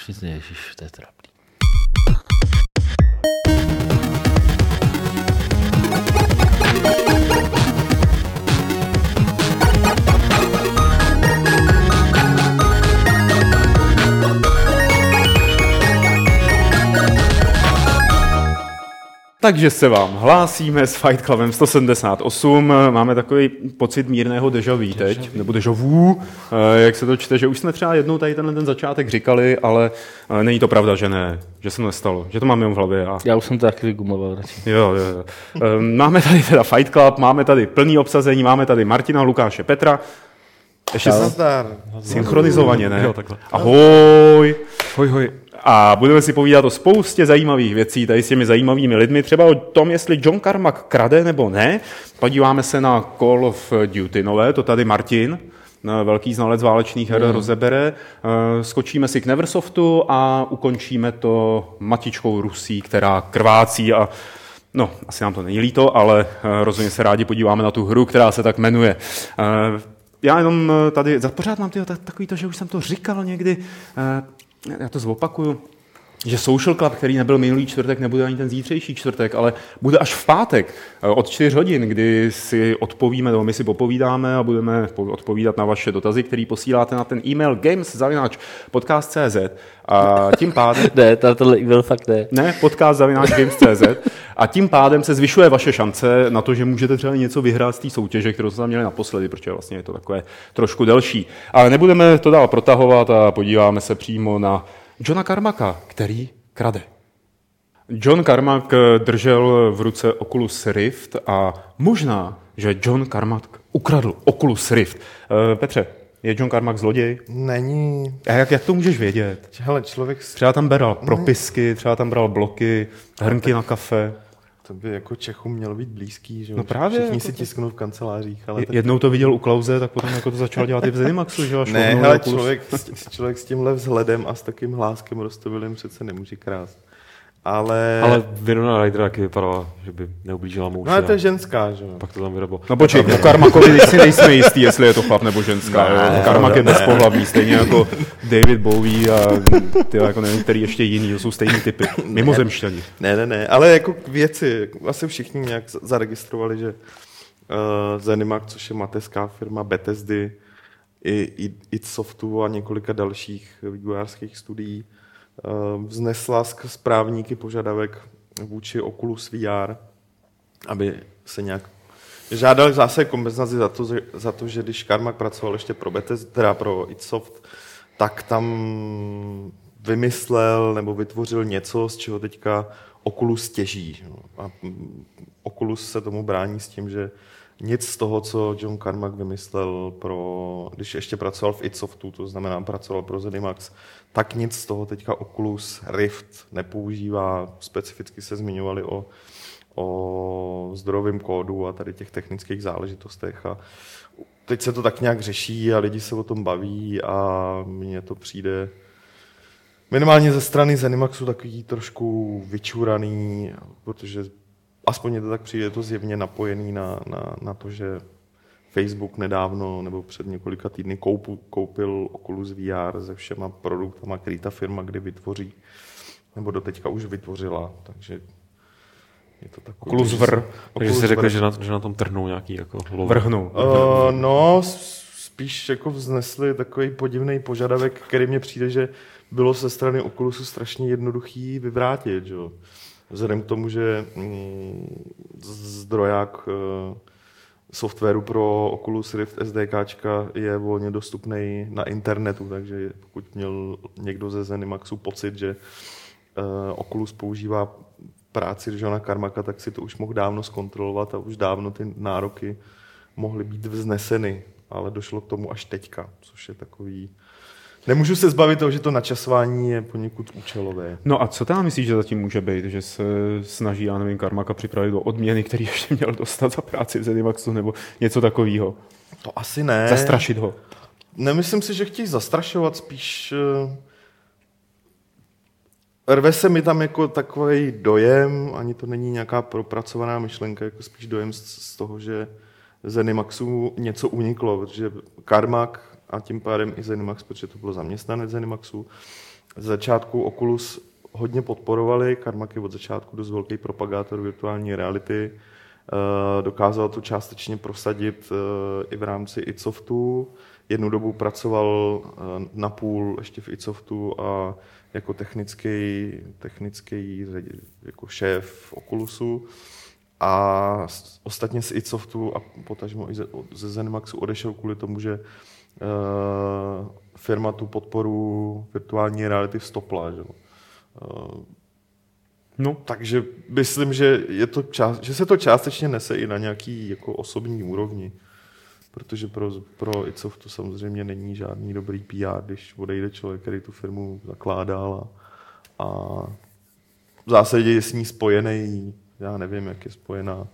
Už nic neježiš, to je trapný. Takže se vám hlásíme s Fight Clubem 178. Máme takový pocit mírného deja vu teď, nebo deja vu, eh, jak se to čte, že už jsme třeba jednou tady tenhle ten začátek říkali, ale není to pravda, že ne, že se to nestalo, že to máme jen v hlavě. A... Já už jsem to taky vygumoval. Jo, jo, jo. Eh, máme tady teda Fight Club, máme tady plný obsazení, máme tady Martina, Lukáše, Petra. Ještě Nazdar. synchronizovaně, ne? Jo, takhle. Ahoj. Hoj, hoj. A budeme si povídat o spoustě zajímavých věcí tady s těmi zajímavými lidmi, třeba o tom, jestli John Carmack krade nebo ne. Podíváme se na Call of Duty nové, to tady Martin, eh, velký znalec válečných her, rozebere. Eh, Skočíme si k Neversoftu a ukončíme to matičkou Rusí, která krvácí a No, asi nám to není líto, ale eh, rozhodně se rádi podíváme na tu hru, která se tak jmenuje. Já jenom tady, za pořád mám tyho, tak- takový to, že už jsem to říkal někdy, já to zopakuju, že Social Club, který nebyl minulý čtvrtek, nebude ani ten zítřejší čtvrtek, ale bude až v pátek eh, od 4 hodin, kdy si odpovíme, nebo my si popovídáme a budeme po- odpovídat na vaše dotazy, který posíláte na ten e-mail games.podcast.cz a tím pádem... Ne, tohle e-mail fakt ne. Ne, podcast zavináč games.cz a tím pádem se zvyšuje vaše šance na to, že můžete třeba něco vyhrát z té soutěže, kterou jsme tam měli naposledy, protože vlastně je to takové trošku delší. Ale nebudeme to dál protahovat a podíváme se přímo na Johna Carmacka, který krade. John Carmack držel v ruce Oculus Rift a možná, že John Carmack ukradl Oculus Rift. Eh, Petře, je John Carmack zloděj? Není. A jak, jak to můžeš vědět? Hele, člověk, Třeba tam bral propisky, třeba tam bral bloky, hrnky na kafe. To by jako Čechům mělo být blízký, že? No právě, Všichni jako si to- tisknou v kancelářích, ale tak... Jednou to viděl u Klauze, tak potom jako to začal dělat i v Zenimaxu, že Ne, Oculus. člověk, s- člověk s tímhle vzhledem a s takým hláskem roztovilým přece nemůže krást. Ale... Ale Winona Ryder taky vypadala, že by neublížila mu No ale to je ženská, že jo? Pak to tam vyrobilo. No počkej, u Karmakovi teď si nejsme jistý, jestli je to chlap nebo ženská. Ne, jo. Karmak je ne. bezpohlavní, stejně jako David Bowie a ty jako nevím, který ještě jiný, to jsou stejný typy. Mimozemšťani. Ne, ne, ne, ale jako věci, asi všichni nějak zaregistrovali, že uh, Zenimax, což je mateřská firma Bethesdy, i, i, i Softu a několika dalších vývojářských studií, vznesla skrz právníky požadavek vůči Oculus VR, aby se nějak žádali zase kompenzaci za to, za to, že když Carmack pracoval ještě pro Bethesda, teda pro Itsoft, tak tam vymyslel nebo vytvořil něco, z čeho teďka Oculus těží. jo. A mm, Oculus se tomu brání s tím, že nic z toho, co John Carmack vymyslel pro, když ještě pracoval v Itsoftu, to znamená pracoval pro ZeniMax, tak nic z toho teďka Oculus Rift nepoužívá. Specificky se zmiňovali o, o zdrojovém kódu a tady těch technických záležitostech. A teď se to tak nějak řeší a lidi se o tom baví a mně to přijde minimálně ze strany Zenimaxu takový trošku vyčuraný, protože aspoň je to tak přijde, je to zjevně napojený na, na, na to, že Facebook nedávno nebo před několika týdny koupu, koupil Oculus VR se všema produktama, který ta firma kdy vytvoří, nebo do teďka už vytvořila, takže je to takový... Oculus Vr. Takže Oculus si řekli, Vr. že na, že na tom trhnou nějaký jako lov. Vrhnu. Uh, no, spíš jako vznesli takový podivný požadavek, který mně přijde, že bylo ze strany Oculusu strašně jednoduchý vyvrátit. Že? jo. Vzhledem k tomu, že mm, zdroják uh, softwaru pro Oculus Rift SDKčka je volně dostupný na internetu, takže pokud měl někdo ze Zenimaxu pocit, že uh, Oculus používá práci Johna Karmaka, tak si to už mohl dávno zkontrolovat a už dávno ty nároky mohly být vzneseny, ale došlo k tomu až teďka, což je takový... Nemůžu se zbavit toho, že to načasování je poněkud účelové. No a co tam myslíš, že zatím může být? Že se snaží, já nevím, Karmaka připravit do odměny, který ještě měl dostat za práci v Zenimaxu nebo něco takového? To asi ne. Zastrašit ho. Nemyslím si, že chtějí zastrašovat, spíš eh, rve se mi tam jako takový dojem, ani to není nějaká propracovaná myšlenka, jako spíš dojem z, z toho, že Zenimaxu něco uniklo, protože Karmak a tím pádem i Zenimax, protože to bylo zaměstnanec Zenimaxu, z začátku Oculus hodně podporovali, Carmack je od začátku dost velký propagátor virtuální reality, Eh, dokázal to částečně prosadit eh, i v rámci iSoftu. Jednu dobu pracoval eh, na půl ještě v iSoftu a jako technický, technický jako šéf Oculusu. A ostatně z iSoftu a potažmo i ze, ze Zenimaxu odešel kvůli tomu, že uh, firma tu podporu virtuální reality vstopla. Že? Uh, No, takže myslím, že, je to část, že se to částečně nese i na nějaký jako osobní úrovni. Protože pro, pro ICOF to samozřejmě není žádný dobrý PR, když odejde člověk, který tu firmu zakládal a, a v zásadě je s ní spojený, já nevím, jak je spojená,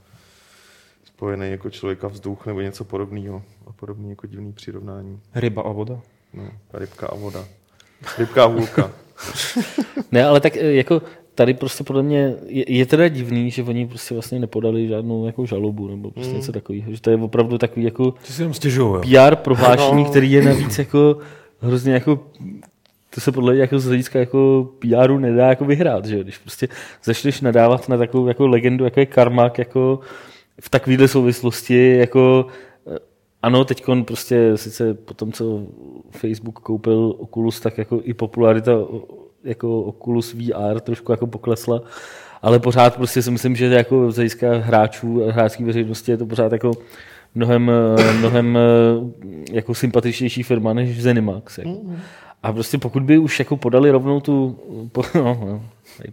spojený jako člověka vzduch nebo něco podobného. A podobný jako divný přirovnání. ryba a voda. No, rybka a voda. Rybka a hůlka. Ne, ale tak eh, jako tady prostě podle mě je, je teda divný, že oni prostě vlastně nepodali žádnou jako žalobu nebo prostě Mm. něco takového. Že to je opravdu takový jako Ty si jenom stěžují, jo. PR prohlášení, No. který je navíc jako hrozně jako to se podle mě jako z hlediska jako PRu nedá jako vyhrát, že když prostě začneš nadávat na takovou jako legendu, jako je Karmak, jako v takovéhle souvislosti, jako eh, ano, teď prostě sice po tom, co Facebook koupil Oculus, tak jako i popularita jako Oculus VR trošku jako poklesla, ale pořád prostě si myslím, že jako z hlediska hráčů a hráčské veřejnosti je to pořád jako mnohem, eh, mnohem eh, jako sympatičnější firma než Zenimax. Jako. A prostě pokud by už jako podali rovnou tu po, no, no,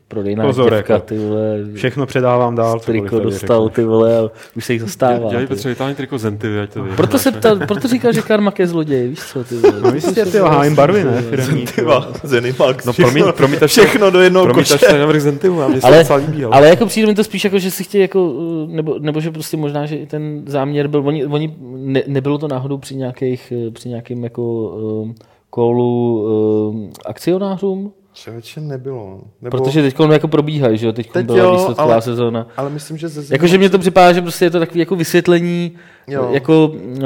prodejná Pozor, děvka, jako ty vole, Všechno předávám dál. triko dostal, řekneš. ty vole, a už se jich zastává. Dělají. Petře vitální triko Zenty, ať to ví. Proto, se ptal, proto říkal, že Karmak je zloděj, víš co, ty vole. No jistě, ty hájím barvy, ne? Firmní. Tyva, Zenimax. No promiň, promiň, všechno do jednoho Promítaš koše. ten návrh Zenty, a se ale, docela líbí, ale... ale jako přijde mi to spíš jako, že si chtějí jako, uh, nebo, nebo že prostě možná, že i ten záměr byl, oni, oni ne, nebylo to náhodou při nějakých, eh, při nějakým jako um, kolu um, akcionářům? Člověče nebylo. Nebo, Protože teď jako probíhají, že jo, teď Teď byla jo, výsledková ale- sezóna. Ale myslím, že ze Jakože mně to připadá, že prostě je to takové jako vysvětlení, Jo. jako uh,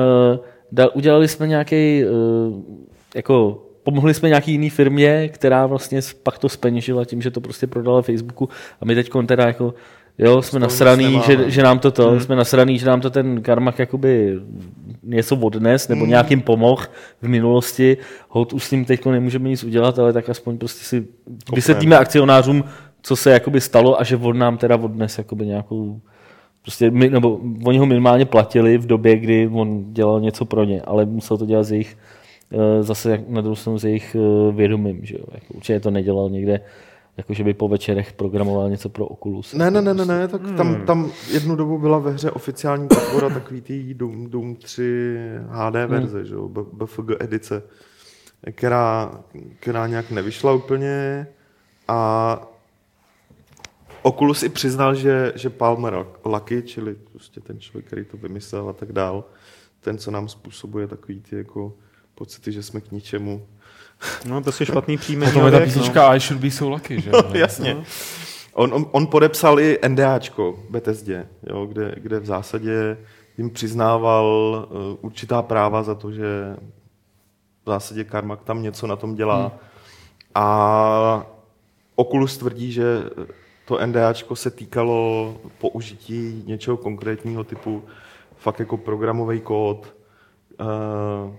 da, udělali jsme nějaký, uh, jako pomohli jsme nějaký jiný firmě, která vlastně pak to speněžila tím, že to prostě prodala Facebooku a my teď teda jako Jo, jsme nasraný, že, že, nám to to, hmm. jsme nasraný, že nám to ten Karmak jakoby něco odnes, nebo hmm. nějakým pomohl v minulosti. Hod už s ním teď nemůžeme nic udělat, ale tak aspoň prostě si vysvětlíme akcionářům, co se jakoby stalo a že on nám teda odnes jakoby nějakou Prostě my, nebo oni ho minimálně platili v době, kdy on dělal něco pro ně, ale musel to dělat z jejich, eh, zase na druhou stranu z jejich eh, vědomím, že jo. Jako, určitě to nedělal někde, jako že by po večerech programoval něco pro Oculus. Ne, ne, ne, ne, ne, tak tam, tam jednu dobu byla ve hře oficiální podpora takový tý Doom, Doom 3 HD verze, že jo, BFG edice, která, která nějak nevyšla úplně a Oculus i přiznal, že, že Palmer Lucky, čili prostě ten člověk, který to vymyslel a tak dál, ten, co nám způsobuje takový ty jako pocity, že jsme k ničemu. No, to je špatný příjmení. Potom je ta věk, no. písnička I should be so lucky, že? No, jasně. On, on, on podepsal i NDAčko Bethesdě, jo, kde, kde v zásadě jim přiznával uh, určitá práva za to, že v zásadě Carmack tam něco na tom dělá. Hmm. A Oculus tvrdí, že to NDAčko se týkalo použití něčeho konkrétního typu fakt jako programový kód, uh,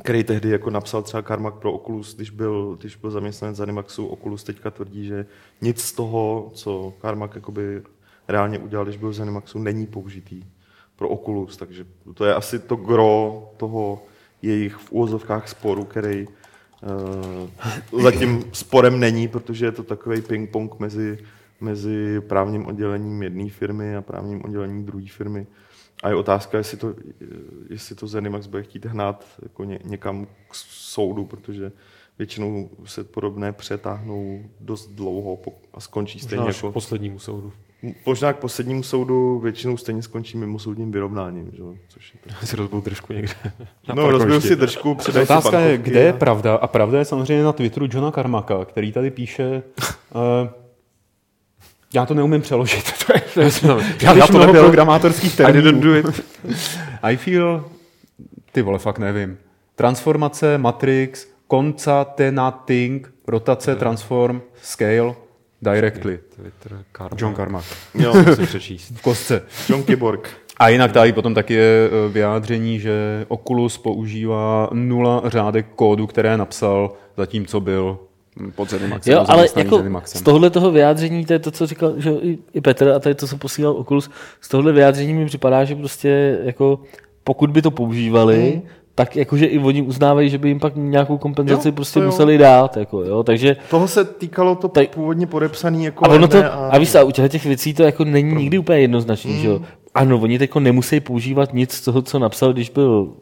který tehdy jako napsal třeba Carmack pro Oculus, když byl, když byl zaměstnanec Zanimaxu. Oculus teďka tvrdí, že nic z toho, co Carmack jakoby reálně udělal, když byl v Zanimaxu, není použitý pro Oculus. Takže to je asi to gro toho jejich v úvozovkách sporu, který uh, zatím sporem není, protože je to takový ping-pong mezi, mezi právním oddělením jedné firmy a právním oddělením druhé firmy. A je otázka, jestli to, jestli to Zenimax bude chtít hnát jako ně, někam k soudu, protože většinou se podobné přetáhnou dost dlouho a skončí stejně Možná k jako... poslednímu soudu. Možná k poslednímu soudu většinou stejně skončí mimo soudním vyrovnáním, že? jo, což je to... Si rozbil držku někde. No, rozbil si držku, předaj si Otázka je, kde je pravda. A pravda je samozřejmě na Twitteru Johna Carmaka, který tady píše... Uh, já to neumím přeložit. to je, to je, já, já to nebyl. programátorských I didn't termínů. do it. I feel... Ty vole, fakt nevím. Transformace, Matrix, concatenating, Rotace, transform, scale, directly. Twitter, Karma. John Carmack. Jo, Musím přečíst. V kostce. John Kyborg. A jinak tady potom taky je eh, vyjádření, že Oculus používá nula řádek kódu, které napsal, zatímco byl pod Zenimaxem. Jo, ale jako Zenimaxem. z tohohle toho vyjádření, to je to, co říkal že i, i Petr a tady to, co posílal Oculus, z tohohle vyjádření mi připadá, že prostě jako pokud by to používali, Mhm. tak jakože i oni uznávají, že by jim pak nějakou kompenzaci Jo, prostě jo. museli dát. Jako, jo, takže Toho se týkalo to Tak- původně podepsaný jako a ono to, ne a víš, a u těch věcí to jako není nikdy úplně jednoznačný, že jo. Ano, oni teď nemusí používat nic z toho, co napsal, když byl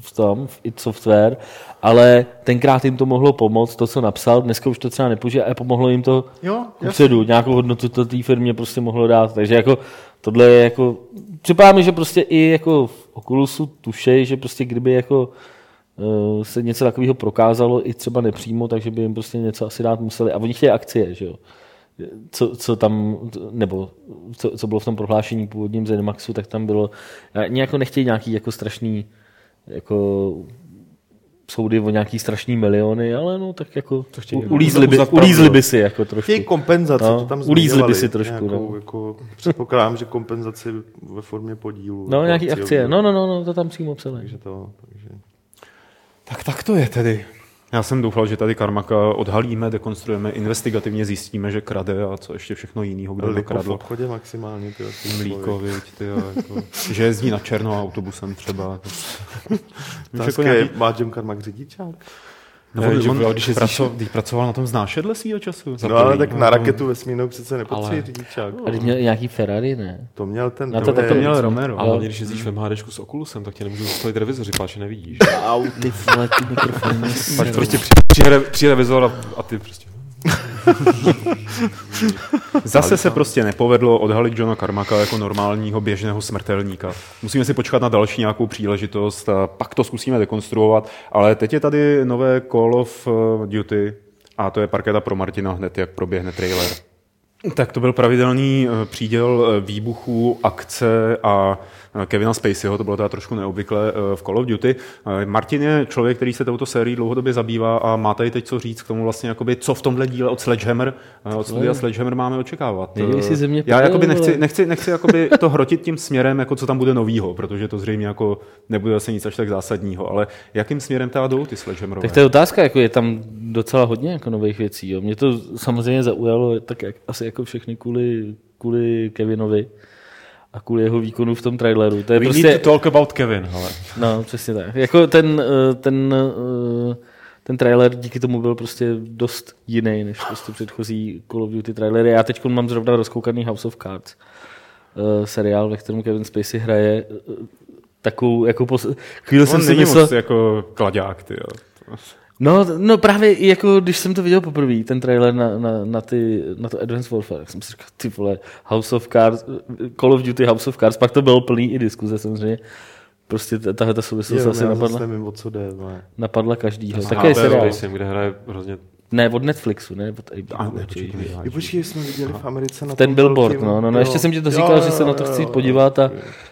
v tom, v id Software, ale tenkrát jim to mohlo pomoct, to, co napsal, dneska už to třeba nepoužije a pomohlo jim to Jo, kupředu, nějakou hodnotu to té firmě prostě mohlo dát, takže jako tohle je jako, připadá mi, že prostě i jako v Oculusu tušej, že prostě kdyby jako eh, se něco takového prokázalo i třeba nepřímo, takže by jim prostě něco asi dát museli. A oni chtějí akcie, že jo. Co, co tam, nebo co, co bylo v tom prohlášení původním Zenimaxu, tak tam bylo, nějak nechtějí nějaký jako strašný jako soudy o nějaký strašný miliony, ale no tak jako chtějí, jako ulízli, by, ulízli by si jako trošku. Chtějí kompenzaci, No, to tam ulízli by si trošku, Nějakou, no. jako, předpokládám, že kompenzaci ve formě podílu. No, jako nějaký akcie. No, no, no, no, to tam přímo psali. Takže to, takže... Tak tak to je tedy. Já jsem doufal, že tady Karmaka odhalíme, dekonstruujeme, investigativně zjistíme, že krade a co ještě všechno jiného, kdo to Jako v kradl. obchodě maximálně. Ty, Mlíko, viď, ty, jako, že jezdí na černo autobusem třeba. Otázka jako nějaký, má John Carmack řidičák? No, Ne, on, že on, když když, jezdíš- pracoval, když pracoval na tom znášedle svýho času. No ale tak na raketu vesmírnou přece nepotřebuje Ale- řidičák. A teď měl nějaký Ferrari, ne? To měl ten... Na to taky To měl. Romero. Ale když jezdíš v MHDčku s Oculusem, tak tě nemůžu zastavit revizoři, páč nevidíš. Au, ty vole, ty mikrofony. Pak prostě při- přijede, přijede revizor a, a ty prostě... Zase se prostě nepovedlo odhalit Johna Karmaka jako normálního běžného smrtelníka. Musíme si počkat na další nějakou příležitost a pak to zkusíme dekonstruovat, ale teď je tady nové Call of eh, Duty a to je parketa pro Martina hned, jak proběhne trailer. Tak to byl pravidelný eh, příděl eh, výbuchů, akce a eh, Kevina Spaceyho, to bylo teda trošku neobvyklé eh, v Call of Duty. Martin je člověk, který se touto sérií dlouhodobě zabývá a má tady teď co říct k tomu vlastně, jakoby, co v tomhle díle od Sledgehammer, eh, od studia Sledgehammer máme očekávat. Si Eh, ze mě Já jakoby nechci, nechci, nechci jakoby to hrotit tím směrem, jako co tam bude novýho, protože to zřejmě jako nebude asi nic až tak zásadního, ale jakým směrem teda jdou ty Sledgehammerové? Tak to je otázka, jako je tam docela hodně jako nových věcí. Jo. Mě to samozřejmě zaujalo, tak jak, asi jako všechny kvůli, kvůli Kevinovi a kvůli jeho výkonu v tom traileru. To je We prostě, need to talk about Kevin, hele. no, přesně tak. Jako ten, eh, ten, eh, ten trailer díky tomu byl prostě dost jiný než prostě předchozí Call of Duty trailery. Já teď mám zrovna rozkoukaný House of Cards eh, seriál, ve kterém Kevin Spacey hraje takovou, jako pos... chvíli jsem On si není myslel, moc jako kladák, ty jo. No, no právě i jako když jsem to viděl poprvé, ten trailer na, na, na, ty, na to Advanced Warfare, tak jsem si říkal, ty vole, House of Cards, Call of Duty House of Cards, pak to bylo plný i diskuze samozřejmě. Prostě ta- tahle ta souvislost asi já napadla, zase nevím, o co jde. ne. napadla každýho. Také seriál. Kde hraje hrozně... Ne, od Netflixu, ne, od HBO. A, ne, počkej, jsme viděli v Americe na Ten billboard, no, no, no, ještě jsem ti to říkal, jo, že se na to jo, chci jo, podívat a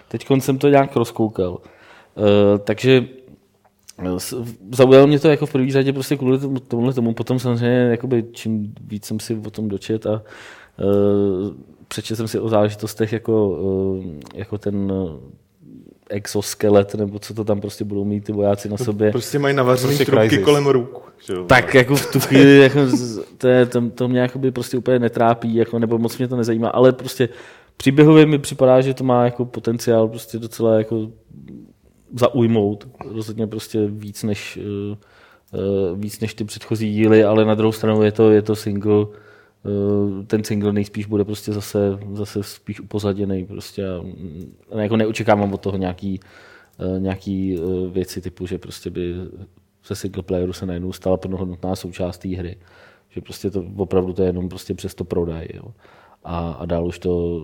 teď jsem to nějak rozkoukal. Uh, takže zaujalo mě to jako v první řadě prostě kvůli tomu, tomuhle tomu, potom samozřejmě jakoby čím víc jsem si o tom dočet a uh, přečetl jsem si o záležitostech jako, uh, jako ten eh, exoskelet, nebo co to tam prostě budou mít ty vojáci na sobě. Prostě mají navařený Prostě trubky Crysis. kolem ruk. že jo. Tak jako v tu chvíli, jako, to, je, to, to mě jakoby prostě úplně netrápí, jako, nebo moc mě to nezajímá, ale prostě příběhově mi připadá, že to má jako potenciál prostě docela jako zaujmout. Rozhodně prostě víc než, uh, uh, víc než ty předchozí díly, ale na druhou stranu je to, je to single, uh, ten single nejspíš bude prostě zase, zase spíš upozaděný prostě a, mm, jako neočekávám od toho nějaký, nějaký věci typu, že prostě by ze single playeru se najednou stala plnohodnotná součást té hry. Že prostě to opravdu to je jenom prostě přes to prodaj. Jo. A, a dál už to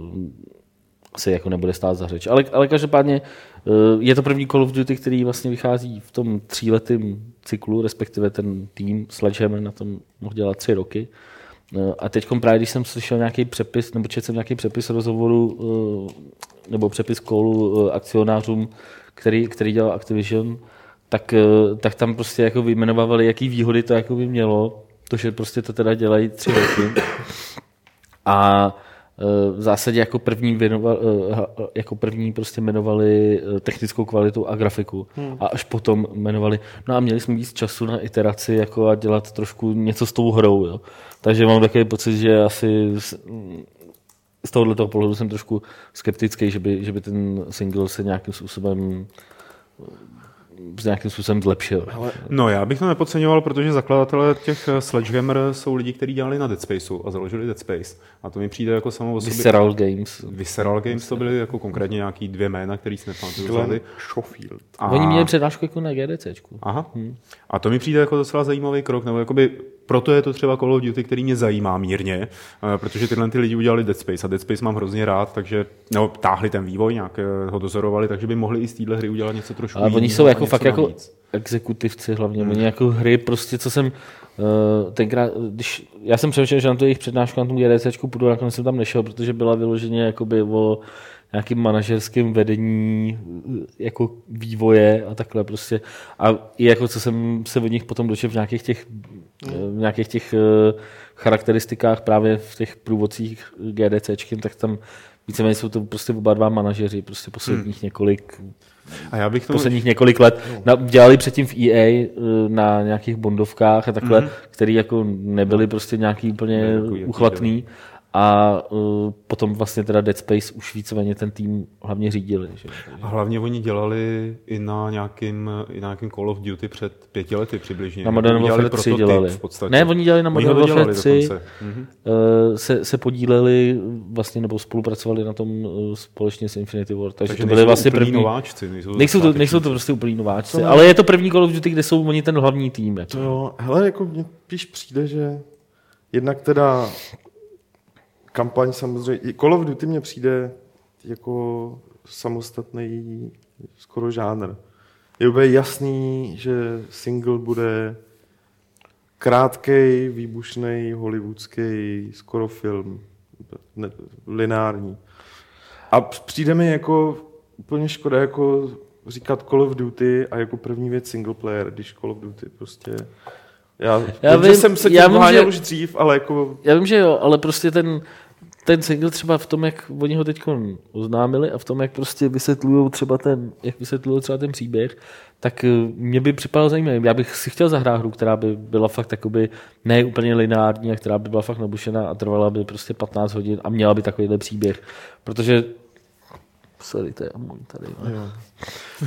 se jako nebude stát za řeč. Ale, ale každopádně eh, je to první Call of Duty, který vlastně vychází v tom tříletém cyklu, respektive ten tým Sledgehammer na tom mohl dělat tři roky. Eh, A teď právě, když jsem slyšel nějaký přepis, nebo četl jsem nějaký přepis rozhovoru, eh, nebo přepis eh, akcionářům, který, který dělal Activision, tak, tak tam prostě jako vyjmenovávali, jaký výhody to jako by mělo to, že prostě to teda dělají tři roky. A v zásadě jako první, věnoval, eh, jako první prostě jmenovali eh, technickou kvalitu a grafiku hmm. a až potom jmenovali, no a měli jsme víc času na iteraci jako a dělat trošku něco s tou hrou, jo. Takže mám takový pocit, že asi z, z tohoto pohledu jsem trošku skeptický, že by, že by ten single se nějakým způsobem s nějakým způsobem zlepšil. Ale No já bych to nepodceňoval, protože zakladatelé těch eh, Sledgehammer jsou lidi, kteří dělali na Dead Spaceu a založili Dead Space. A to mi přijde jako samo o sobě... Visceral Games. Visceral Games to byly jako konkrétně nějaký dvě jména, který si nepamatuju. Glenn. Schofield. A... Oni měli přednášku jako na GDCčku. Aha. A to mi přijde jako docela zajímavý krok, nebo jakoby proto je to třeba Call of Duty, který mě zajímá mírně, eh, protože tyhle ty lidi udělali Dead Space a Dead Space mám hrozně rád, takže nebo táhli ten vývoj, nějak eh, ho dozorovali, takže by mohli i z téhle hry udělat něco trošku Ale oni jsou jako fakt jako exekutivci hlavně. Hmm. Oni jako hry prostě, co jsem uh, tenkrát, když, já jsem přemýšlel, že na to jejich přednášku na tom GDCčku půjdu, nakonec jsem tam nešel, protože byla vyloženě jakoby o nějakým manažerském vedení jako vývoje a takhle prostě. A i jako co jsem se od nich potom dočetl v nějakých těch, v nějakých těch eh, charakteristikách právě v těch průvodcích GDCčkem, tak tam víceméně jsou to prostě oba dva manažeři, prostě posledních několik A já bych to... posledních několik let. Na, dělali předtím v EA eh, na nějakých bondovkách a takhle, mm-hmm. který jako nebyly prostě nějaký úplně uchvatný. A uh, potom vlastně teda Dead Space už víceméně ten tým hlavně řídili. Že? A hlavně oni dělali i na nějakým, i na nějakým Call of Duty před pěti lety přibližně. Na Modern Warfare 3 prototyp dělali. V podstatě. Ne, oni dělali na Oni Modern Warfare 3, dokonce. Mhm. uh, se, se podíleli vlastně nebo spolupracovali na tom uh, společně s Infinity War. Takže, Takže to byly nejsou vlastně úplní první. nováčci. Nejsou, Nejsou to, nejsou to prostě úplný nováčci, ale je to první Call of Duty, kde jsou oni ten hlavní tým. Jako. To jo, hele, jako mně spíš přijde, že jednak teda kampaň samozřejmě, i Call of Duty mně přijde jako samostatný skoro žánr. Je úplně jasný, že single bude krátkej, výbušný, hollywoodský, skoro film, ne, lineární. A přijde mi jako úplně škoda jako říkat Call of Duty a jako první věc single player, když Call of Duty prostě... Já, Já vím, jsem se já vím, že- už dřív, ale jako... Já vím, že jo, ale prostě ten, ten single třeba v tom, jak oni ho teď oznámili a v tom, jak prostě vysvětlují třeba ten, jak vysvětlují třeba ten příběh, tak eh, mě by připadalo zajímavé. Já bych si chtěl zahrát hru, která by byla fakt takoby ne úplně lineární a která by byla fakt nabušená a trvala by prostě 15 hodin a měla by takovýhle příběh. Protože Sorry, to je můj tady. no.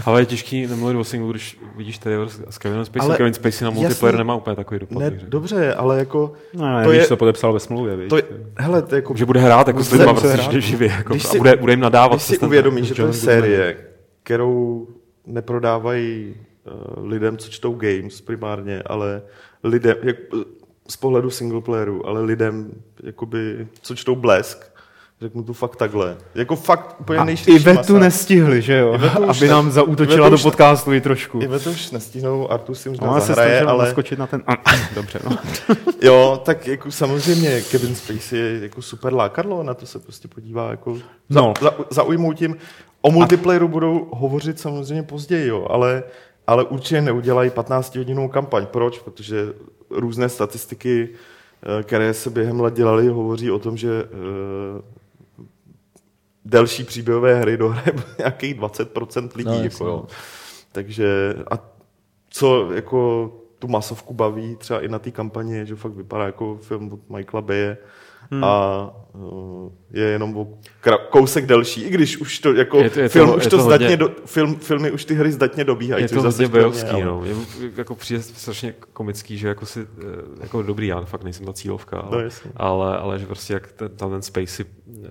Ale je těžký nemluvit o singlu, když vidíš tady s Kevinem Spacey. Ale Kevin Spacey na jasný. multiplayer nemá úplně takový dopad. Ne, dobře, ale jako... No, to víš, je, to podepsal ve smlouvě, víš? to je, hele, to je jako... Že bude hrát jako s lidma se prostě živě, živě jako, Když a si- bude, bude jim nadávat. Když si uvědomíš, že to je série, kterou neprodávají uh, lidem, co čtou games primárně, ale lidem, jak, z pohledu singleplayeru, ale lidem, jakoby, co čtou blesk, řeknu to fakt takhle. Jako fakt úplně A nejširší Ivetu masa. nestihli, že jo? Aby ne- nám zaútočila Ivetu do podcastu i trošku. Ivetu už nestihnou, Artur si možná se zahraje, snažila ale naskočit na ten... A, dobře, no. jo, tak jako samozřejmě Kevin Spacey je jako super lákadlo, na to se prostě podívá jako za, No. za, zaujmou tím. O multiplayeru budou hovořit samozřejmě později, jo, ale, ale určitě neudělají 15-hodinovou kampaň. Proč? Protože různé statistiky, eh, které se během let dělaly, hovoří o tom, že eh, delší příběhové hry dohraje nějakých 20% lidí. No, No, jako, no. jo. Takže a co jako tu masovku baví třeba i na té kampani, že fakt vypadá jako film od Michaela Baye hmm. a uh, je jenom o kousek delší, i když už to jako Je to- je to- film už je to, to zdatně, hodně- do, film, filmy už ty hry zdatně dobíhají. Je to zase hodně ale- no. Je, jako přijde strašně komický, že jako si, eh, jako dobrý, já fakt nejsem ta cílovka, No, ale, jasně. ale, ale, že prostě jak ten, tam ten Spacey, eh,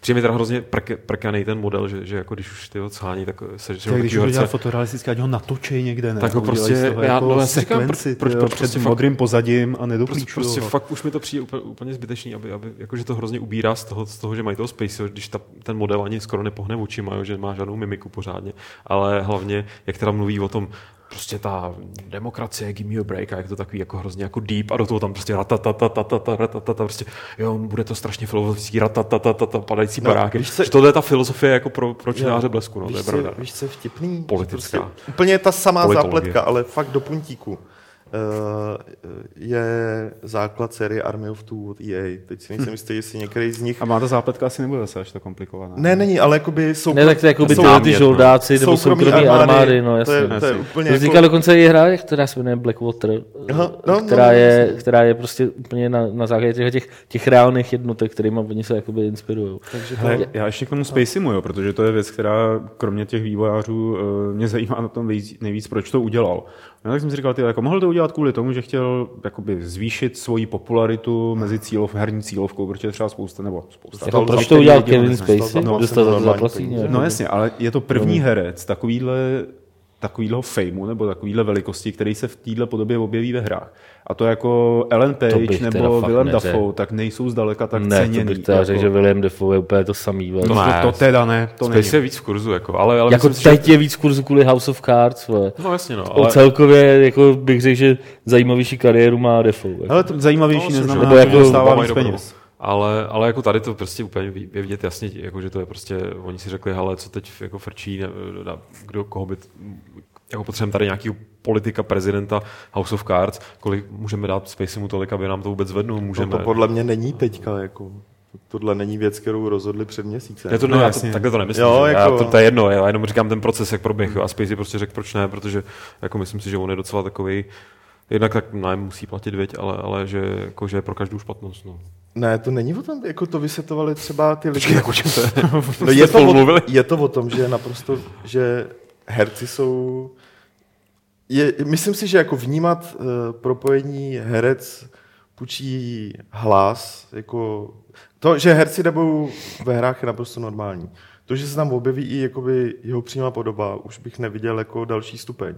přijde mi teda hrozně prk, prkaný ten model, že, že jako když už ty ho schání, tak se že Tak když ho dělá fotorealisticky, ať ho natočí někde, ne? Tak ho prostě- z toho já- jako no, já si říkám, sekvenci, proč- proč před prostě modrým pozadím a Prostě, nedoklíčují prostě ho. fakt už mi to přijde úplně, úplně zbytečný, aby, aby jako, že to hrozně ubírá z toho, z toho že mají toho Space, když ta, ten model ani skoro nepohne očima, jo, že má žádnou mimiku pořádně, ale hlavně, jak teda mluví o tom, prostě ta demokracie, give me a break, a jak to takový jako hrozně jako deep a do toho tam prostě ratatatatata, ratatata, prostě jo, bude to strašně filozofický ratatatatata, padající No, baráky. víš co- tohle je ta filozofie jako pro, pro čtenáře blesku, no, to víš, je co, pravda. víš, co je vtipný? Politická. Prostě úplně ta samá Politologie. zápletka, ale fakt do puntíku. Je základ série Army of Two od EA. Teď si nejsem jistý, jestli některý z nich... A má ta zápletka asi nebude zase až tak komplikovaná. Ne, není, ale jakoby jsou... Ne, tak to jako by ty, jsou- ty žoldáci nebo soukromí soukromí armády, no to je, jasně. to je Jasně. úplně To jako... vznikla dokonce i hra, která se jmenuje Blackwater, Aha, no, která, no, je, jasně. která je prostě úplně na, na základě těch, těch, těch reálných jednotek, kterými oni se jakoby inspirují. Takže to, Hele, já ještě k tomu Space Simu, jo, protože to je věc, která kromě těch vývojářů eh, mě zajímá na tom nejvíc, nejvíc proč to udělal. No, tak jsem si říkal, ty, jako mohl to udělat kvůli tomu, že chtěl jakoby, zvýšit svoji popularitu mezi cílov, herní cílovkou, protože třeba spousta, nebo spousta. Jako, proč to udělal Kevin. Spacey? No, Dostal za peníze. No jasně, ale je to první herec takovýhle takovýhle fameu nebo takovýhle velikosti, který se v téhle podobě objeví ve hrách. A to jako Ellen Page nebo Willem neřekl. Dafoe, tak nejsou zdaleka tak Ne, ceněný. to bych teda řekl, že William Defoe je úplně to samý. vole. to, ne. to, to teda ne, to není. Space je víc v kurzu, jako, ale, ale Jako myslím teď je víc kurzu kvůli House of Cards, vole. Že... No jasně, no, Ale... ale, celkově jako bych řekl, že zajímavější kariéru má Defoe. Jako. Ale to zajímavější No, neznamená, že jako- dostává víc dobrou. peněz. Ale, ale jako tady to prostě úplně ví- je vidět jasně, jako že to je prostě, oni si řekli, hele, co teď jako frčí, ne, na- kdo, koho by, jako potřebujeme tady nějaký politika prezidenta House of Cards, kolik můžeme dát Spacey tolik, aby nám to vůbec zvednul, no můžeme. to podle mě není teďka, jako... Tohle není věc, kterou rozhodli před měsícem. Já to, No, no, já to, takhle to nemyslím. Jo, Jo, jako- já, to, to, je jedno, já jenom říkám ten proces, jak proběh. A Spacey prostě řekl, proč ne, protože jako myslím si, že on je docela takový, jednak tak nájem musí platit, věď, ale, ale že, jako, že je pro každou špatnost. No. Ne, to není o tom, jako to vysvětovali třeba ty lidi. jako, že to je, No je, to o, je to o tom, že naprosto, že herci jsou... Je, myslím si, že jako vnímat uh, propojení herec půjčí hlas, jako to, že herci debou ve hrách je naprosto normální. To, že se tam objeví i jakoby jeho přímá podoba, už bych neviděl jako další stupeň.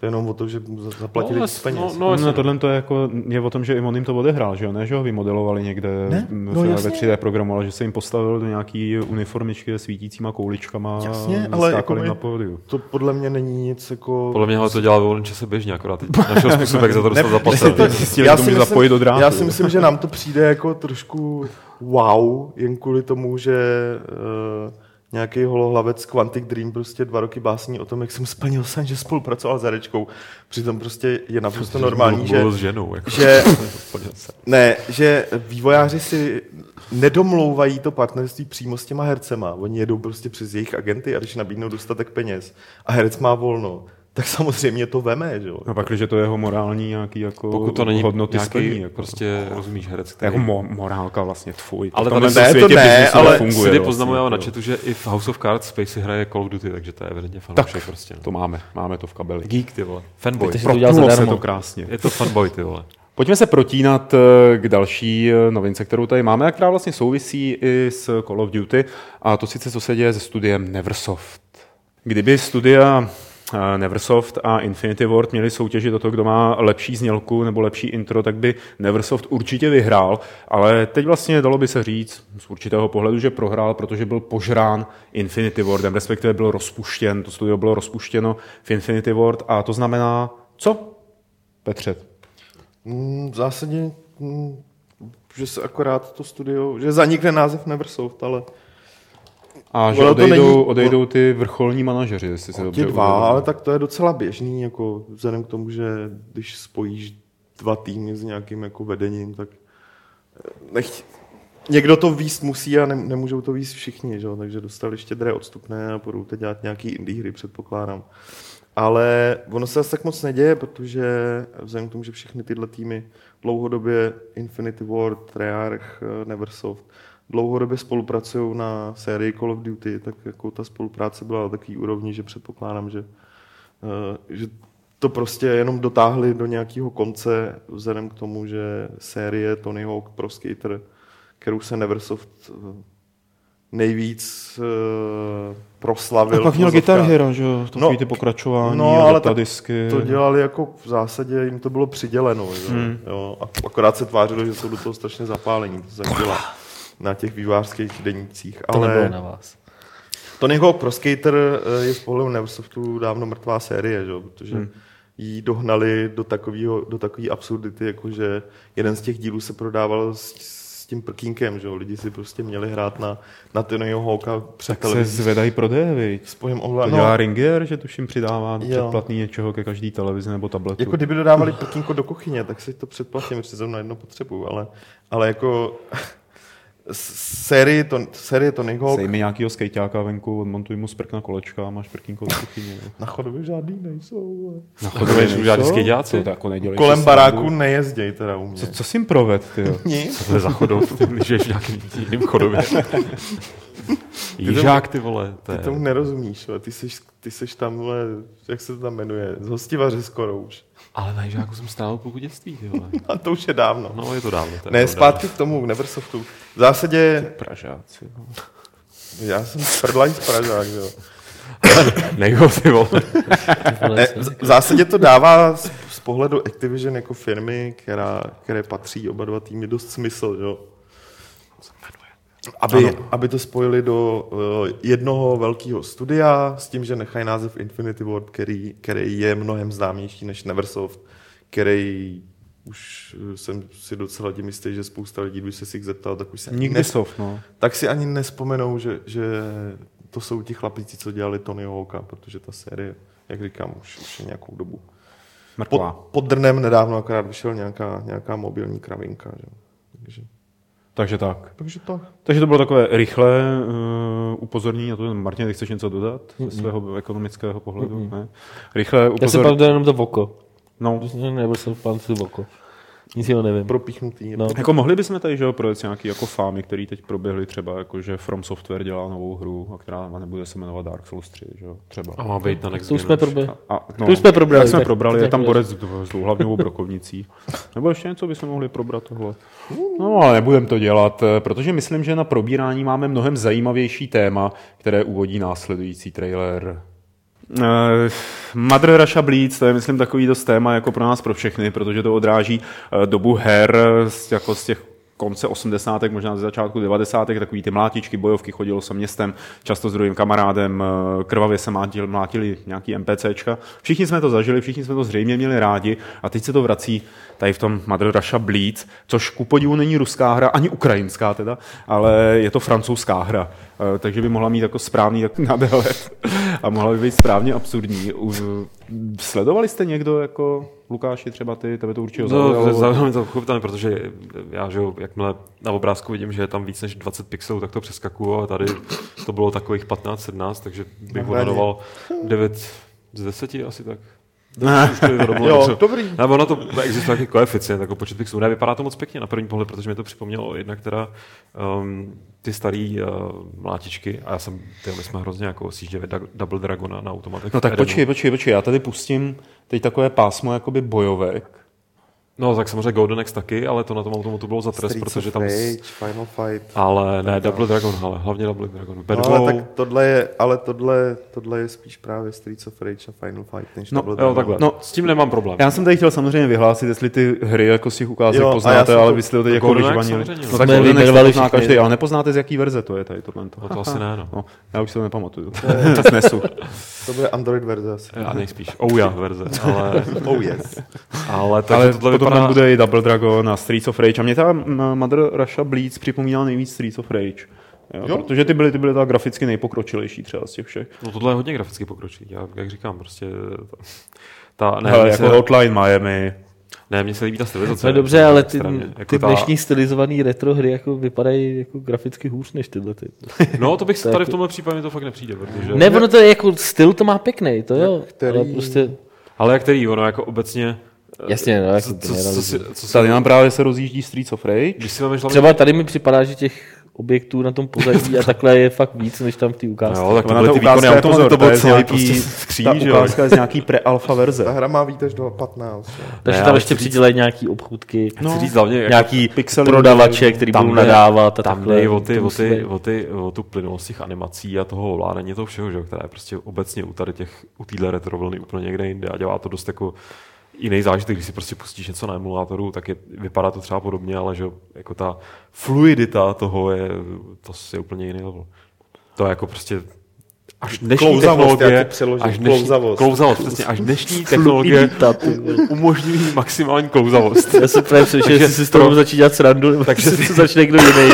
To je jenom o to, že zaplatili No, víc peněz. no, No, no, tohle to je, jako, je o tom, že i on jim to odehrál, že jo? Ne, že ho vymodelovali někde Ne, v, no ve jasně. 3D programu, ale že se jim postavil do nějaký uniformičky se svítícíma kouličkama Jasně, a ale jakoby- na pódiu. To podle mě není nic jako... podle mě ale to dělá ve volném čase běžně, akorát teď našel způsob, jak za to dostat Zjistili, já si myslím- zapojit do drátu. Já si myslím, že nám to přijde jako trošku wow, jen kvůli tomu, že uh, nějaký holohlavec Quantic Dream prostě dva roky básní o tom, jak jsem splnil sen, že spolupracoval s herečkou. Přitom prostě je naprosto normální, že, s ženou. Jako, že- ne, že vývojáři si nedomlouvají to partnerství přímo s těma hercema. Oni jedou prostě přes jejich agenty a když nabídnou dostatek peněz a herec má volno, tak samozřejmě to veme, že jo. No pak, že to jeho morální nějaký jako Pokud to není hodnoty nějaký, splní. Jako. prostě rozumíš herec, který... jako mo- morálka vlastně tvůj. Ale tady- Ne, to světě ne, ale nefunguje Sidy vlastně, poznamenal na chatu, že i v House of Cards Spacey hraje Call of Duty, takže to je evidentně fanoušek prostě. No. To máme, máme to v kabeli. Geek, ty vole. Fanboy. Takže to se to krásně. Je to fanboy, ty vole. Pojďme se protínat eh, k další eh, novince, kterou tady máme, a která vlastně souvisí i s Call of Duty, a to sice co se děje se studiem Neversoft. Kdyby studia Neversoft a Infinity Ward měli soutěžit o to, kdo má lepší znělku nebo lepší intro, tak by Neversoft určitě vyhrál, ale teď vlastně dalo by se říct z určitého pohledu, že prohrál, protože byl požrán Infinity Wardem, respektive byl rozpuštěn, to studio bylo rozpuštěno v Infinity Ward a to znamená co? Petře, Mm, V zásadě, mm, že se akorát to studio, že zanikne název Neversoft, ale A že odejdou, není- odejdou ty vrcholní manažeři, jestli se dobře dva, uvědomím. ale tak to je docela běžný, jako vzhledem k tomu, že když spojíš dva týmy s nějakým jako vedením, tak eh, nech, někdo to výst musí a ne, nemůžou to výst všichni, že? takže dostali štědré odstupné a budou teď dělat nějaký indie hry, předpokládám. Ale ono se asi tak moc neděje, protože vzhledem k tomu, že všechny tyhle týmy dlouhodobě Infinity Ward, Treyarch, eh, Neversoft, dlouhodobě spolupracují na sérii Call of Duty, tak jako ta spolupráce byla na takový úrovni, že předpokládám, že, eh, že to prostě jenom dotáhli do nějakého konce vzhledem k tomu, že série Tony Hawk Pro Skater, kterou se Neversoft eh, nejvíc eh, proslavil. A pak měl Guitar. Hero, že jo, to No, ty pokračování, no, ale datadisky. To dělali jako v zásadě, jim to bylo přiděleno. Hmm. Jo? A akorát se tvářilo, že jsou do toho strašně zapálení. To jsem dělal na těch vývářských denících. To nebylo Ale na vás. Tony Hawk Pro Skater eh, je z pohledu Neversoftu dávno mrtvá série, že? jo? protože Hmm. jí dohnali do takového, do takové absurdity, jako že jeden z těch dílů se prodával s, s tím prkínkem, že jo? Lidi si prostě měli hrát na, na Tonyho Hawka před Tak se zvedají prodeje, viď? s pojem To ohla. dělá No, Ringier, že tuším přidává Jo. předplatný něčeho ke každý televizi nebo tabletu. jako kdyby dodávali prkínko do kuchyně, tak si to předplatím, protože zrovna jedno potřebuju, ale, ale jako série, to, série Tony Hawk Sej mi nějakýho skejťáka venku, odmontuj mu sprk na kolečka a máš prkínko do kuchyně. na chodově žádný nejsou. Na chodově nejsou žádný skejťáci? To jako nedělej Kolem baráku srandu. nejezděj teda u mě. Co, co jsi jim proved, ty jo? Nic. Co to je za chodov? Ty žiješ v nějakým jiným chodově. Jížák, ty vole. To Ty tomu nerozumíš, ale ty jsi, ty jsi tam, vole, jak se to tam jmenuje, z hostivaře skoro už. Ale na Jížáku jsem strávil půlku dětství, ty vole. A to už je dávno. No, je to dávno. To je Ne, pravda. zpátky k tomu, k Neversoftu. V zásadě, Pražáci. no. já jsem prdlaň z Pražák, jo. Nejho, ty vole. Ne, v v zásadě to dává z, z pohledu Activision jako firmy, která, které patří oba dva týmy, dost smysl, jo. Aby, aby to spojili do uh, jednoho velkého studia s tím, že nechají název Infinity Ward, který, který je mnohem známější než Neversoft, který už eh, jsem si docela tím jistý, že spousta lidí, když se si jich zeptal, tak už se Nikdy nes- soft, no. tak si ani nespomenou, že, že to jsou ti chlapíci, co dělali Tony Hawka, protože ta série, jak říkám, už, už je nějakou dobu. Mrtvá. Pod, pod drnem nedávno akorát vyšel nějaká, nějaká mobilní kravinka. Že? Takže, Takže tak. takže to. Takže to bylo takové rychlé uh, upozornění na to. Martin, ty chceš něco dodat ze svého ekonomického pohledu? Ne? Rychlé Já se upozornění. pamatuju jenom to voko. No, Nebyl jsem pamatuju voko. Nic jiného nevím. Propíchnutý. No. Jako mohli bychom tady že jo, projet nějaký jako fámy, které teď proběhly třeba, jako že From Software dělá novou hru, a která nebude se jmenovat Dark Souls 3, že jo, třeba. A má být na Next To už Gen jsme probrali. A, no, To už jsme probrali, Tak jsme tak- probrali, je tak tam to borec s dlouhlavňovou brokovnicí. Nebo ještě něco bychom mohli probrat tohle. No, ale nebudem to dělat, eh, protože myslím, že na probírání máme mnohem zajímavější téma, které uvodí následující trailer. Uh, Mother Russia Bleeds, to je myslím takový dost téma jako pro nás pro všechny, protože to odráží uh, dobu her z, jako z těch konce 80. možná ze začátku 90. takový ty mlátičky, bojovky, chodilo se městem, často s druhým kamarádem, eh, krvavě se mlátili, mlátili nějaký NPCčka. Všichni jsme to zažili, všichni jsme to zřejmě měli rádi a teď se to vrací tady v tom Mother Russia Bleeds, což ku podivu není ruská hra, ani ukrajinská teda, ale je to francouzská hra, Eh, takže by mohla mít jako správný tak nadhled a mohla by být správně absurdní. U- Sledovali jste někdo jako Lukáši třeba ty, tebe to určitě No, zaujalo? zaujalo mě to pochopitelně, protože já, že jo, jakmile na obrázku vidím, že je tam víc než 20 pixelů, tak to přeskakuju a tady to bylo takových 15-17, takže bych odhadoval 9 z 10 asi tak. To Jo, dobrý. Ne, ono to existuje nějaký koeficient, jako počet pixelů. Ne, vypadá to moc pěkně na první pohled, protože mi to připomnělo jedna, která um, ty starý uh, mlátičky, a já jsem, ty, my jsme hrozně jako sjížděli Dou- Double Dragona na automatech. No tak Edenu. počkej, počkej, počkej, já tady pustím teď takové pásmo jakoby bojovek. No tak samozřejmě Golden Axe taky, ale to na tom automatu bylo za trest, Streets protože tam... Rage, Final Fight. Ale ne, Double Dragon, ale hlavně Double Dragon. Bad No, ale tak tohle je, ale tohle, tohle je spíš právě Streets of Rage a Final Fight, než No, Double jo, Dragon. takhle. No. No, s tím nemám problém. Já jsem tady chtěl samozřejmě vyhlásit, jestli ty hry jako z těch ukázek Jo, poznáte, ale vy jste to teď jako samozřejmě, No tak Golden Axe pozná každý, ale nepoznáte, z jaký verze to je tady tohle. No to asi ne, no. No, já už si to nepamatuju. To snesu. To bude Android verze asi. A nejspíš Ouya verze, ale, Oh yes. ale, takže Ale tohle potom vypadá... tam bude i Double Dragon a Streets of Rage. A mě ta Mother Russia Bleeds připomíná nejvíc Streets of Rage. Jo, Jo. Protože ty byly, ty byly ta graficky nejpokročilejší třeba z těch všech. No tohle je hodně graficky pokročilý, já, jak říkám, prostě... Ta, ne, Hele, jako se, Hotline Miami. Ne, mně se líbí ta stylizace. No dobře, ale ty, ty Jako ta- dnešní stylizované retro hry jako vypadají jako graficky hůř než tyhle. Ty. No to bych To tady jako- v tomhle případě mi to fakt nepřijde, protože... Ne, ono to je jako styl to má pěkný, to jo, který- ale prostě, Ale jak který, ono jako obecně... jasně, no, jako Co, co, co, si, co Tady nám právě se rozjíždí Streets of Rage. třeba tady mi připadá, že těch objektů na tom pozadí a takhle je fakt víc, než tam v té ukázce. No, tak tohle ta ty výkony pozor, to bylo celý nějaký- prostě Ta skříň, že jo? ukázka je z nějaký pre-alfa Ta verze. hra má víc až do 15. jo. Takže Ne, tam ještě přidělají nějaký obchůdky, No. Chci říct hlavně, jako nějaký pixely prodavače, který budou nadávat a tam jde o ty, To o, ty, o, ty, o tu plynulost těch animací a toho ovládání toho všeho, že? jo, která je prostě obecně u tady těch, u téhle retro vlny úplně někde jinde a dělá to dost jako jiný zážitek, když si prostě pustíš něco na emulátoru, tak je, vypadá to třeba podobně, ale že jako ta fluidita toho je, to je úplně jiný level. To je jako prostě až dnešní Klouzavost, technologie, až dnešní, klouzavost. klouzavost, přesně, až dnešní technologie umožňují maximální klouzavost. Já jsem právě Takže jestli si z toho začít dělat srandu, nebo Takže si- začne někdo jiný.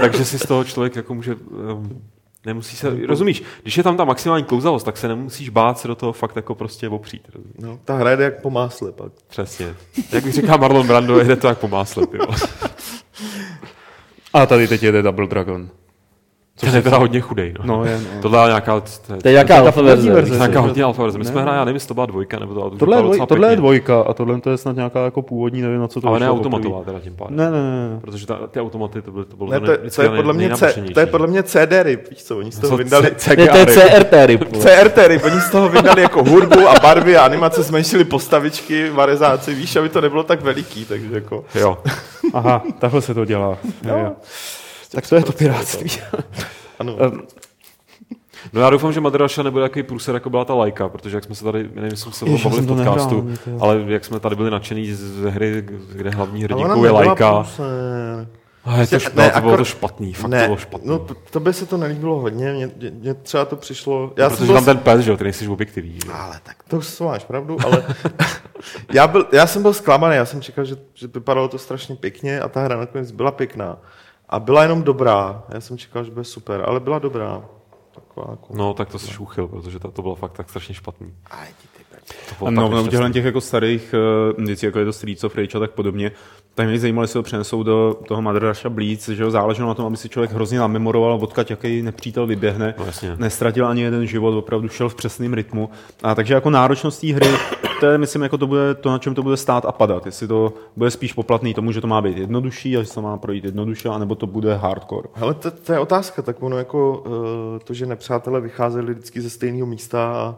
Takže si z toho člověk jako může... Um, nemusí se, rozumíš, když je tam ta maximální klouzavost, tak se nemusíš bát se do toho fakt jako prostě opřít. rozumíš? No, ta hra jde jak po másle pak. Přesně. Jak bych říkal Marlon Brando, jede to jak po másle. A tady teď jede Double Dragon. Což je teda hodně chudej. No. No, je, no. To byla nějaká... To To je nějaká alfa verze. verze. nějaká hodně alfa verze. My jsme hráli, já nevím, jestli to byla dvojka, nebo to byla Tohle, je docela dvoj, tohle je dvojka a tohle to je snad nějaká jako původní, nevím na co to Ale ne automatová teda tím pádem. Ne, ne, ne. ne. Protože ta, ty automaty, to bylo, to bylo Ne, to, to, ne, to, vždycky je podle mě, C, to je podle mě CD ryb, víš co, oni z toho Co, vyndali... C- Ne, to je CRT ryb. CRT ryb, oni z toho vydali jako hudbu a barvy a animace, zmenšili postavičky, varezáci, víš, aby to nebylo tak veliký, takže jako... Jo. Aha, takhle se to dělá. Jo. Tak to je to piráctví. Ano. No já doufám, že Madraša nebude takový průser, jako byla ta lajka, protože jak jsme se tady, nevím, jestli jsme se Ježiš, bavili v to podcastu, nehrál, to ale jak jsme tady byli nadšený z hry, kde hlavní hrdinkou je lajka. průser. A je to, Ne, špatný, to bylo akor- to špatný, fakt to Ne, bylo špatný. no to, to by se to nelíbilo hodně, mě, mě třeba to přišlo... Já jsem Protože byl tam ten pes, že jo, ty nejsi objektivní. že. Ale tak to už máš pravdu, ale já, byl, já jsem byl zklamaný, já jsem čekal, že, že vypadalo to strašně pěkně a ta hra nakonec byla pěkná. A byla jenom dobrá. Já jsem čekal, že bude super, ale byla dobrá. Taková jako... No, tak to jsi uchyl, protože to, to bylo fakt tak strašně špatný. Peči. To No, tak no, těchto těch jako starých uh, věcí, jako je to Streets of Rage a tak podobně, tak mě zajímalo, jestli ho přenesou do toho Mother Russia Blitz, že jo, záleželo na tom, aby si člověk hrozně namemoroval, odkud jaký nepřítel vyběhne, No, jasně. nestratil ani jeden život, opravdu šel v přesném rytmu. A takže jako náročnost té hry, to je, myslím, jako to bude to, na čem to bude stát a padat. Jestli to bude spíš poplatný tomu, že to má být jednodušší a že se to má projít jednoduše, anebo to bude hardcore. Hele, to, to, je otázka, tak ono jako uh, to, že nepřátelé vycházeli vždycky ze stejného místa a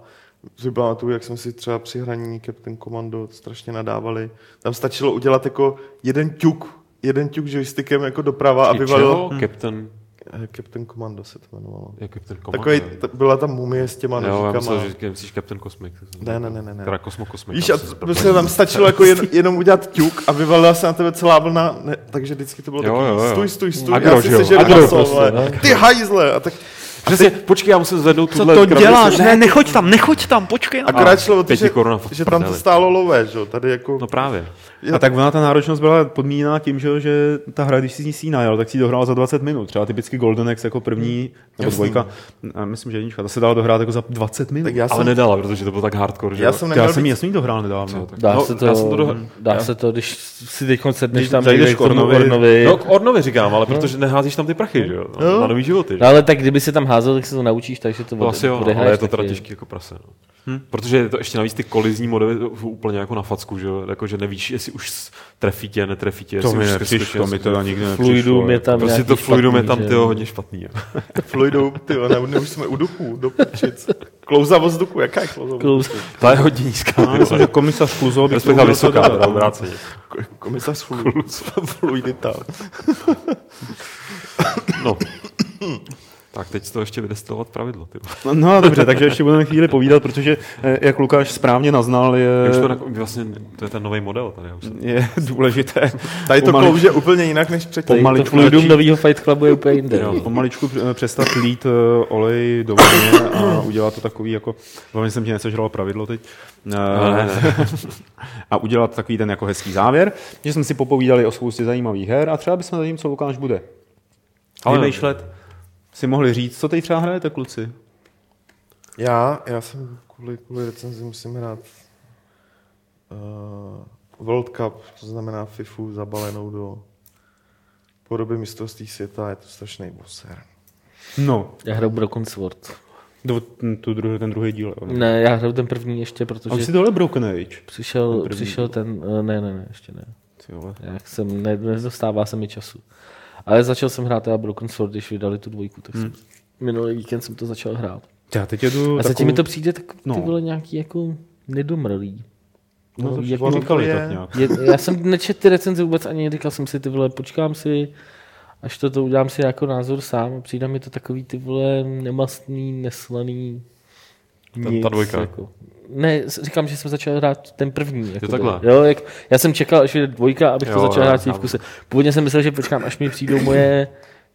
si pamatuju, jak jsme si třeba při hraní Captain Commando strašně nadávali. Tam stačilo udělat jako jeden ťuk, jeden ťuk joystickem jako doprava a vyvalil... čeho? Captain, Eh, Captain Commando se to jmenovalo. je Captain Commando. Takový, ne? t- byla tam mumie s těma Jo, já nožíkama. myslel, že myslíš Captain Cosmic. Ne, ne, ne, ne, ne. Teda Cosmo Cosmic. Víš, tam a prostě tam stačilo jako jen, jenom udělat ťuk a vyvalila se na tebe celá vlna, ne, takže vždycky to bylo Jo, takový, jo, jo. stůj, stůj, stůj, Agro, já si sežeru agro maso, prostě, vole. no. ty hajzle, a tak Přesně, počkej, já musím zvednout Co tuhle to krabici. děláš? Ne, nechoď tam, nechoď tam, počkej na to. akorát šlo o to, že, že tam to stálo lové, že jo, tady jako, No právě. A tak ona ta náročnost byla podmíněná tím, že, že ta hra, když si z ní najel, tak si ji dohrál za 20 minut. Třeba typicky Golden Axe jako první, nebo Jasný. dvojka, a myslím, že jednička, ta se dala dohrát jako za 20 minut. tak já Ale jsem, nedala, protože to bylo tak hardcore, že já jo. jsem já jsem být, ji jasný dohrál nedávno. tak- Dá No, se to, já jsem to do- dá se to, když si teď sedneš Když tam zajdeš k Ornovi- Ornovi. No, k Ornovi říkám, ale protože neházíš tam ty prachy, že jo. No, na nový životy. že No ale tak kdyby si tam házel, tak se to naučíš, takže to To asi jo, no, ale je to teda těžký jako prase. No. Hm? Protože je to ještě navíc ty kolizní modely jsou úplně jako na facku, že? Jako, že nevíš, jestli už trefí tě, netrefí tě. To jestli mi už nepřišlo, to mi to nikdy nepřišlo. Fluidum je tam Prostě to fluidum je tam že ty jo. hodně špatný. Jo. fluidou, ty ne, ne, už jsme u duchů, do pičic. Klouzavost duchu, jaká je klouzavost? Klous. Ta je hodně nízká. Že komisař Kluzo by Respektive vysoká, teda obráceně. Komisař flu, fluidita. No. Tak teď z toho ještě vydestilovat pravidlo. Ty. No, no dobře, takže ještě budeme chvíli povídat, protože eh, jak Lukáš správně naznal, je, už to, na- vlastně, to je ten nový model tady. Už jsem, je důležité Tady to Pomaličku- klouže úplně jinak než předtím. To Pomaličku fluidum začít- novýho Fight Clubu je úplně jinde. Jo. pomaličku přestat lít eh, olej do vody a udělat to takový jako, hlavně jsem ti nesežral pravidlo teď, Eh, ne, ne. a udělat takový ten jako hezký závěr, že jsme si popovídali o spoustě zajímavých her a třeba bychom za tím, co Lukáš bude Ale- vymýšlet, si mohli říct, co teď třeba hrajete, kluci? Já, já jsem kvůli, kvůli recenzi musím hrát uh, World Cup, to znamená FIFU zabalenou do podoby mistrovství světa, je to strašný boser. No, Já hraju Broken Sword. do, tu druhý, ten druhý díl. jo. Ne, já hraju ten první ještě, A protože si tohle Broken Age. přišel, první přišel ten, eh, ne, ne, ne, ještě ne. Ty vole. Jak jsem, ne, nedostává se mi času. Ale začal jsem hrát teda Broken Sword, když vydali tu dvojku, tak jsem, minulý víkend jsem to začal hrát. Já teď jedu A zatím mi to přijde tak ty No. vole nějaký jako nedomrlý. No, No, to jako jako říkali je- tak nějak. Je, já jsem nečetl ty recenze vůbec ani, říkal jsem si ty vole, počkám si, až to, to udělám si jako názor sám a přijde mi to takový ty vole nemastný, neslaný Ta- nic, ta dvojka. Jako. Ne, říkám, že jsem začal hrát ten první. Jako takhle. Jo, jak, já jsem čekal, až je dvojka, abych Jo, to začal jo, hrát v kuse. Původně jsem myslel, že počkám, až mi přijdou moje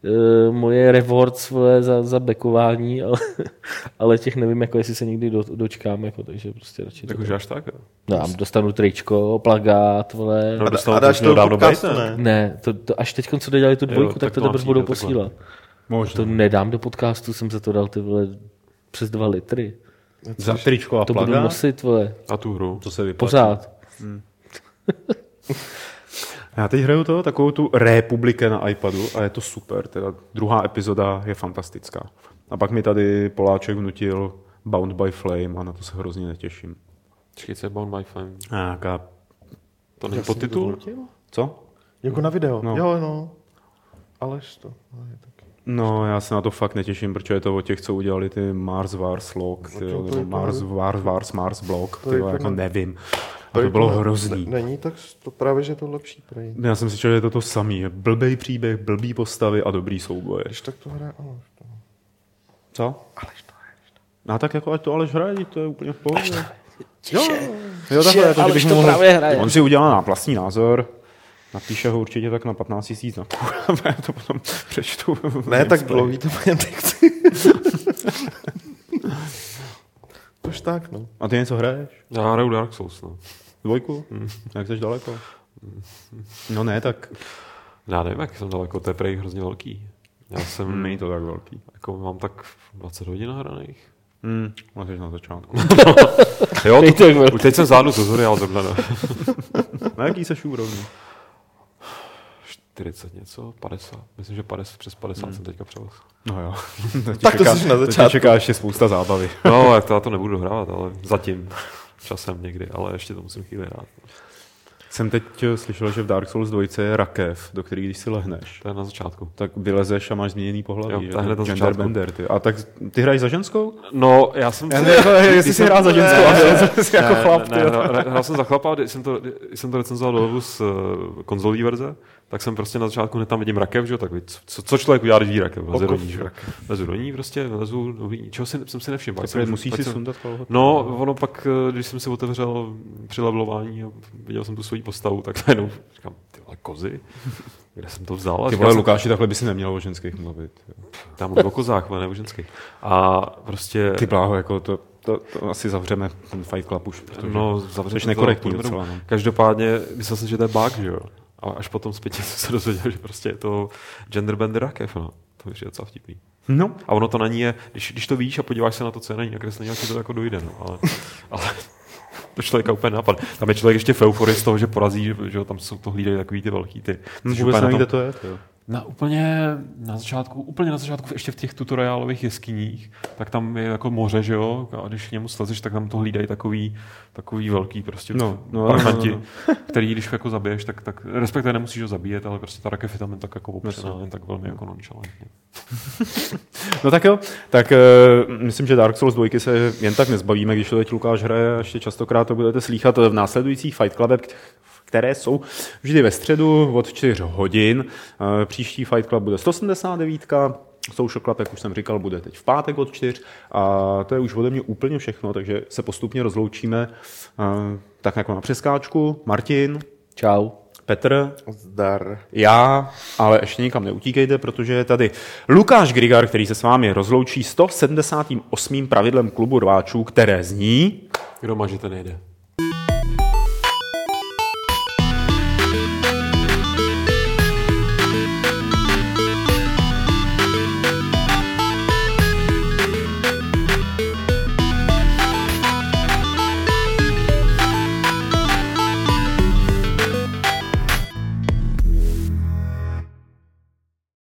uh, moje rewards vole, za, za bekování, ale, ale těch nevím, jako jestli se někdy do, dočkám, jako, takže prostě radši Tak to- už až tak. jo. No, já dostanu tričko, plagát, vole. No, A, dostal a to dáš to dávno podcast, ne? Ne, to, to, až teď, co dodělali tu dvojku, tak tak to teprve budou jo, posílat. Možná. To nedám do podcastu, jsem za to dal ty vole přes dva litry. Za tričko a To budu plagát? nosit, vole, A tu hru. To se vyplatí. pořád. Já teď hraju to, takovou tu republike na iPadu a je to super. Teda druhá epizoda je fantastická. A pak mi tady Poláček vnutil Bound by Flame a na to se hrozně netěším. Počkej, co je Bound by Flame? Nějaká... To není podtitul? Co? Jako na video. No. Jo, no. Alež to. No, je taky. No, já se na to fakt netěším, protože je to o těch, co udělali ty Mars Wars log, ty, to nebo Mars Wars, Wars, Mars blog, to ty, jako nevím. A To to bylo hrozný. Ne, není, tak to právě, že je to lepší prej. Já jsem si říkal, že je to to samý. Je blbej příběh, blbý postavy a dobrý souboje. Když tak to hraje Aleš. To. Co? Aleš to hraje. No tak jako ať to Aleš hraje, to je úplně v pohodě. Jo, Jo, takhle, jako, Aleš to mohl- právě hraje. On si udělá na vlastní názor, napíše ho určitě tak na 15 tisíc na já to potom přečtu. Ne, tak dlouhý to bude nechci. Tož tak, no. A ty něco hraješ? Já hraju Dark Souls, no. Dvojku? Jak jsi daleko? No ne, tak Já nevím, jak jsem daleko, to je prej hrozně velký. Já jsem, není to tak velký. jako mám tak 20 hodin nahraných. Hmm, máš na začátku. Jo, to, teď jsem zvládnu tutoriál zrovna na Na jaký seš úrovni? 40 něco, 50. Myslím, že 50, přes 50 Hmm. jsem teďka převez. No jo. To Tak to čeká- jsi na To začátku. čeká ještě spousta zábavy. No, jak to já to nebudu dohrávat, ale zatím. Časem někdy, ale ještě to musím chvíli hrát. Jsem teď eh, slyšel, že v Dark Souls 2 je rakev, do který když si lehneš, To je na začátku. tak vylezeš a máš změněný pohlaví. Jo, že? to je hned na začátku. bender, ty. A tak ty hraješ za ženskou? No, já jsem... Já nevím, jestli jsi hrál za ženskou, ale jsi jako ne, chlap, ne, ty. ne, hrál- jsem za chlapa, když jsem to, jsem to recenzoval do z uh, konzolí verze, tak jsem prostě na začátku hned tam vidím rakev, že jo, tak co, co člověk udělá, když vidí rakev, leze do ní, že jo. Lezu do ní prostě, lezu, do ní, čeho si, jsem si nevšiml. Teprve jsem- musíš si jsem- sundat kalhoty. No, ono pak, eh, když jsem si otevřel při levelování a viděl jsem tu svoji postavu, tak najednou říkám, ty vole, kozy? Kde jsem to vzal? Ty vole, jsem, Lukáši, takhle by si neměl o ženských mluvit. jo. Tam o kozách, ale ne o ženských. A prostě... Ty bláho, jako to, to, to asi zavřeme ten Fight Club už, protože No, to, nekorektní docela. No. Každopádně myslel jsem, že to je bug, že jo. A až potom zpětně jsem se dozvěděl, že prostě je to genderbender rakev, no. To je docela vtipný. no. A ono to na ní je, když, když to víš a podíváš se na to, co je na ní nakreslené, jak ti to jako dojde, no. Ale, ale to člověka úplně napadne. Tam je člověk ještě v euforii z toho, že porazí, že, že tam jsou to hlídají takový ty velký ty. Což Vůbec nevím, kde to je. To. Na úplně na začátku, úplně na začátku, ještě v těch tutoriálových jeskyních, tak tam je jako moře, že jo, a když k němu slezeš, tak tam to hlídají takový, takový velký prostě No, no, parchanti, no, který když jako zabiješ, tak, tak respektive nemusíš ho zabíjet, ale prostě ta rakev je tam jen tak jako opřená, jen tak velmi jako nonchalantně. No tak jo, tak uh, myslím, že Dark Souls 2 se jen tak nezbavíme, když to teď Lukáš hraje, a ještě častokrát to budete slýchat v následujících Fight Clubech, které jsou vždy ve středu od 4 hodin. Uh, příští Fight Club bude 179, Social Club, jak už jsem říkal, bude teď v pátek od 4 a to je už ode mě úplně všechno, takže se postupně rozloučíme uh, tak jako na přeskáčku. Martin, Čau. Petr, Zdar. já, ale ještě nikam neutíkejte, protože je tady Lukáš Grigar, který se s vámi rozloučí 178. pravidlem klubu rváčů, které zní... Kdo má, že ten nejde.